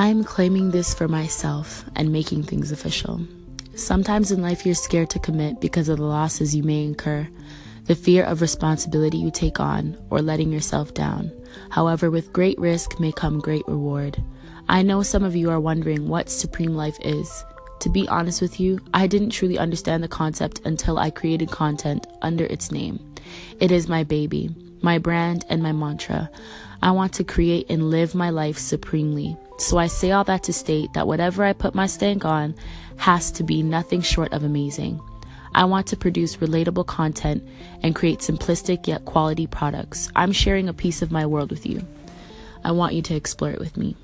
I'm claiming this for myself and making things official. Sometimes in life, you're scared to commit because of the losses you may incur, the fear of responsibility you take on, or letting yourself down. However, with great risk may come great reward. I know some of you are wondering what Supreme Life is. To be honest with you, I didn't truly understand the concept until I created content under its name. It is my baby, my brand, and my mantra. I want to create and live my life supremely. So I say all that to state that whatever I put my stank on has to be nothing short of amazing. I want to produce relatable content and create simplistic yet quality products. I'm sharing a piece of my world with you. I want you to explore it with me.